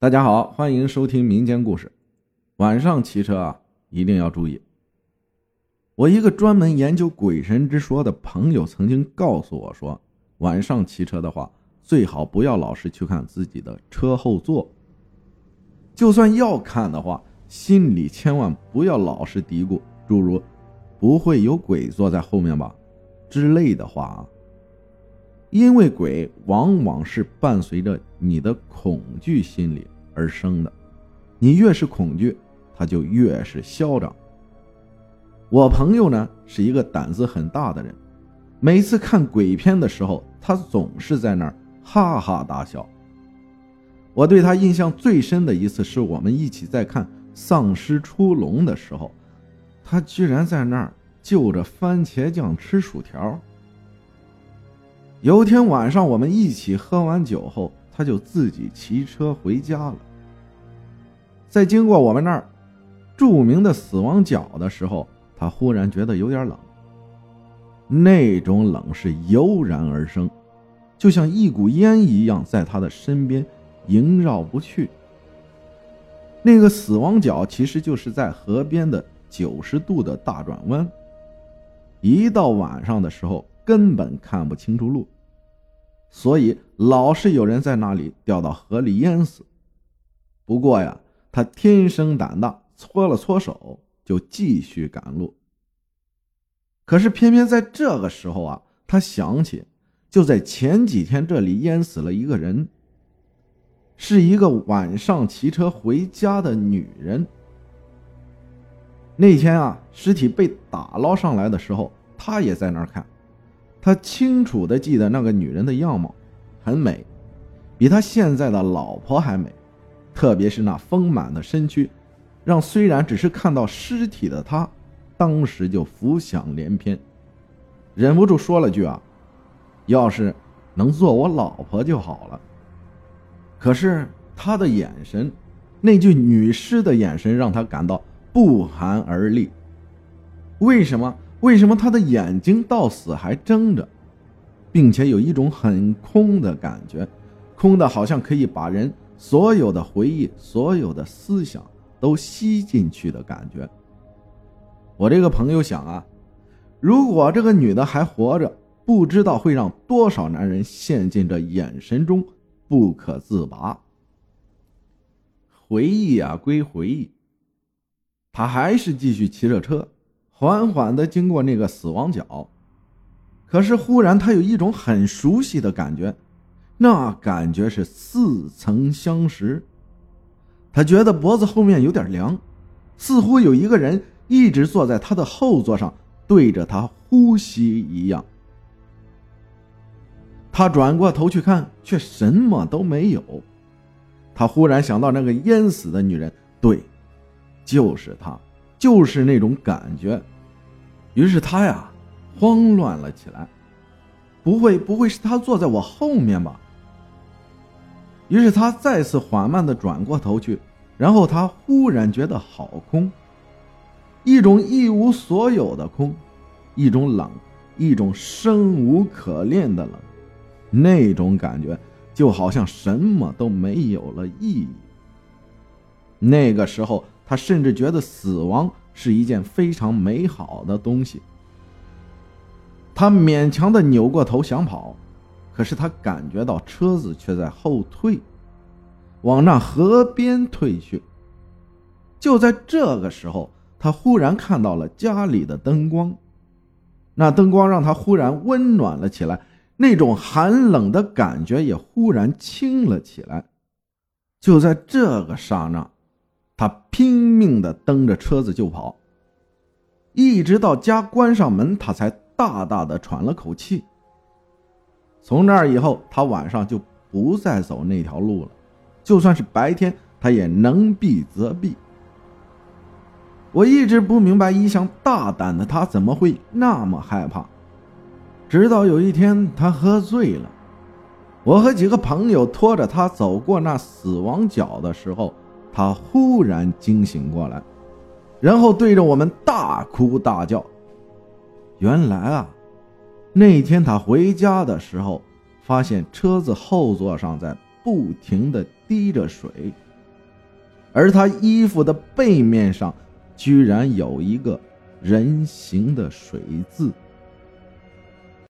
大家好，欢迎收听民间故事。晚上骑车啊，一定要注意。我一个专门研究鬼神之说的朋友曾经告诉我说，晚上骑车的话，最好不要老是去看自己的车后座。就算要看的话，心里千万不要老是嘀咕诸如“不会有鬼坐在后面吧”之类的话啊。因为鬼往往是伴随着你的恐惧心理而生的，你越是恐惧，他就越是嚣张。我朋友呢是一个胆子很大的人，每次看鬼片的时候，他总是在那儿哈哈大笑。我对他印象最深的一次是我们一起在看《丧尸出笼》的时候，他居然在那儿就着番茄酱吃薯条。有天晚上，我们一起喝完酒后，他就自己骑车回家了。在经过我们那儿著名的死亡角的时候，他忽然觉得有点冷。那种冷是油然而生，就像一股烟一样，在他的身边萦绕不去。那个死亡角其实就是在河边的九十度的大转弯。一到晚上的时候。根本看不清楚路，所以老是有人在那里掉到河里淹死。不过呀，他天生胆大，搓了搓手就继续赶路。可是偏偏在这个时候啊，他想起就在前几天这里淹死了一个人，是一个晚上骑车回家的女人。那天啊，尸体被打捞上来的时候，他也在那儿看。他清楚的记得那个女人的样貌，很美，比他现在的老婆还美，特别是那丰满的身躯，让虽然只是看到尸体的他，当时就浮想联翩，忍不住说了句啊：“要是能做我老婆就好了。”可是他的眼神，那具女尸的眼神让他感到不寒而栗。为什么？为什么他的眼睛到死还睁着，并且有一种很空的感觉，空的好像可以把人所有的回忆、所有的思想都吸进去的感觉？我这个朋友想啊，如果这个女的还活着，不知道会让多少男人陷进这眼神中不可自拔。回忆啊，归回忆，他还是继续骑着车。缓缓地经过那个死亡角，可是忽然他有一种很熟悉的感觉，那感觉是似曾相识。他觉得脖子后面有点凉，似乎有一个人一直坐在他的后座上，对着他呼吸一样。他转过头去看，却什么都没有。他忽然想到那个淹死的女人，对，就是她。就是那种感觉，于是他呀慌乱了起来。不会，不会是他坐在我后面吧？于是他再次缓慢的转过头去，然后他忽然觉得好空，一种一无所有的空，一种冷，一种生无可恋的冷，那种感觉就好像什么都没有了意义。那个时候。他甚至觉得死亡是一件非常美好的东西。他勉强的扭过头想跑，可是他感觉到车子却在后退，往那河边退去。就在这个时候，他忽然看到了家里的灯光，那灯光让他忽然温暖了起来，那种寒冷的感觉也忽然轻了起来。就在这个刹那。他拼命的蹬着车子就跑，一直到家关上门，他才大大的喘了口气。从那以后，他晚上就不再走那条路了，就算是白天，他也能避则避。我一直不明白，一向大胆的他怎么会那么害怕。直到有一天，他喝醉了，我和几个朋友拖着他走过那死亡角的时候。他忽然惊醒过来，然后对着我们大哭大叫。原来啊，那天他回家的时候，发现车子后座上在不停的滴着水，而他衣服的背面上居然有一个人形的水渍。